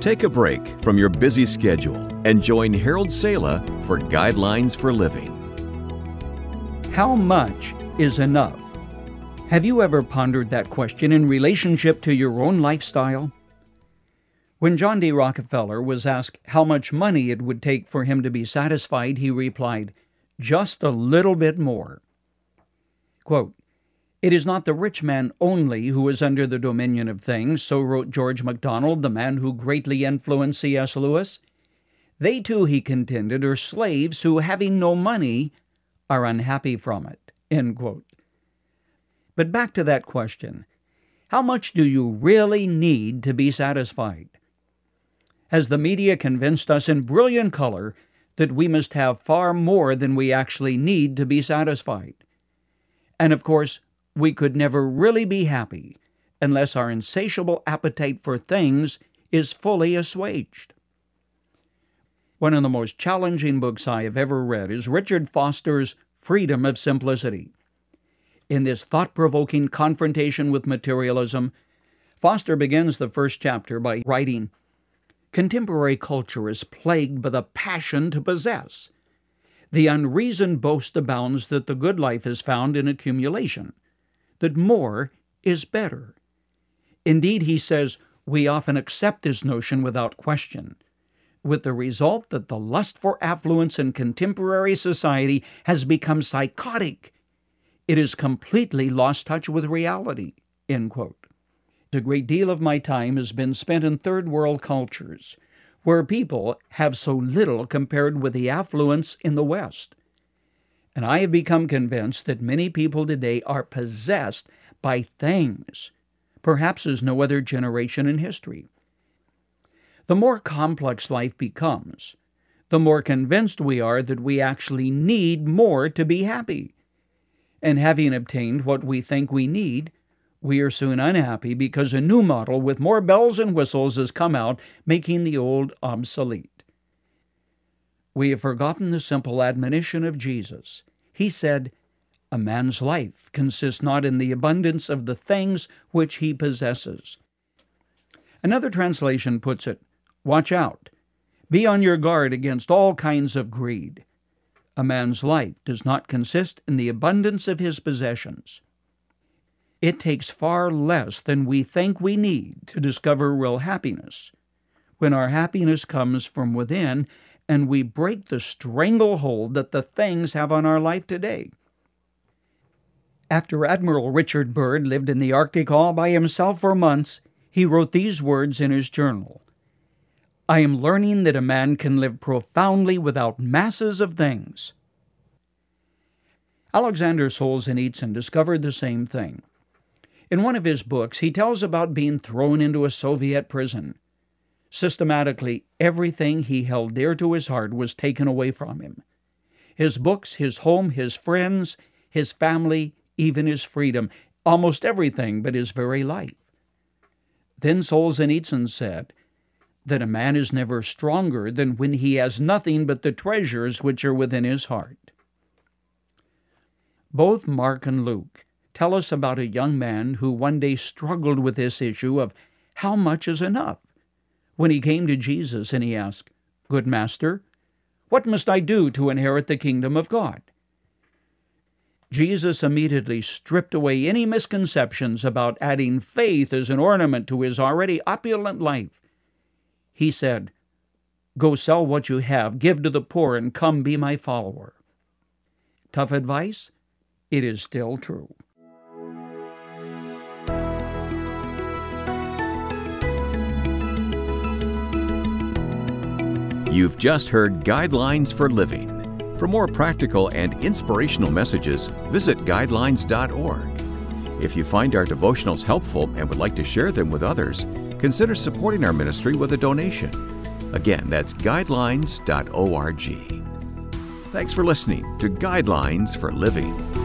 Take a break from your busy schedule and join Harold Sala for Guidelines for Living. How much is enough? Have you ever pondered that question in relationship to your own lifestyle? When John D. Rockefeller was asked how much money it would take for him to be satisfied, he replied, Just a little bit more. Quote, it is not the rich man only who is under the dominion of things, so wrote George MacDonald, the man who greatly influenced C.S. Lewis. They too, he contended, are slaves who, having no money, are unhappy from it. But back to that question how much do you really need to be satisfied? Has the media convinced us in brilliant color that we must have far more than we actually need to be satisfied? And of course, we could never really be happy unless our insatiable appetite for things is fully assuaged. One of the most challenging books I have ever read is Richard Foster's Freedom of Simplicity. In this thought provoking confrontation with materialism, Foster begins the first chapter by writing Contemporary culture is plagued by the passion to possess. The unreasoned boast abounds that the good life is found in accumulation that more is better. Indeed, he says, we often accept this notion without question, with the result that the lust for affluence in contemporary society has become psychotic. It has completely lost touch with reality. A great deal of my time has been spent in third world cultures, where people have so little compared with the affluence in the West. And I have become convinced that many people today are possessed by things, perhaps as no other generation in history. The more complex life becomes, the more convinced we are that we actually need more to be happy. And having obtained what we think we need, we are soon unhappy because a new model with more bells and whistles has come out, making the old obsolete. We have forgotten the simple admonition of Jesus. He said, A man's life consists not in the abundance of the things which he possesses. Another translation puts it, Watch out. Be on your guard against all kinds of greed. A man's life does not consist in the abundance of his possessions. It takes far less than we think we need to discover real happiness. When our happiness comes from within and we break the stranglehold that the things have on our life today. After Admiral Richard Byrd lived in the Arctic all by himself for months, he wrote these words in his journal I am learning that a man can live profoundly without masses of things. Alexander Solzhenitsyn discovered the same thing. In one of his books, he tells about being thrown into a Soviet prison. Systematically, everything he held dear to his heart was taken away from him his books, his home, his friends, his family, even his freedom, almost everything but his very life. Then Solzhenitsyn said that a man is never stronger than when he has nothing but the treasures which are within his heart. Both Mark and Luke tell us about a young man who one day struggled with this issue of how much is enough when he came to Jesus and he asked, Good Master, what must I do to inherit the kingdom of God? Jesus immediately stripped away any misconceptions about adding faith as an ornament to his already opulent life. He said, Go sell what you have, give to the poor, and come be my follower. Tough advice? It is still true. You've just heard Guidelines for Living. For more practical and inspirational messages, visit guidelines.org. If you find our devotionals helpful and would like to share them with others, consider supporting our ministry with a donation. Again, that's guidelines.org. Thanks for listening to Guidelines for Living.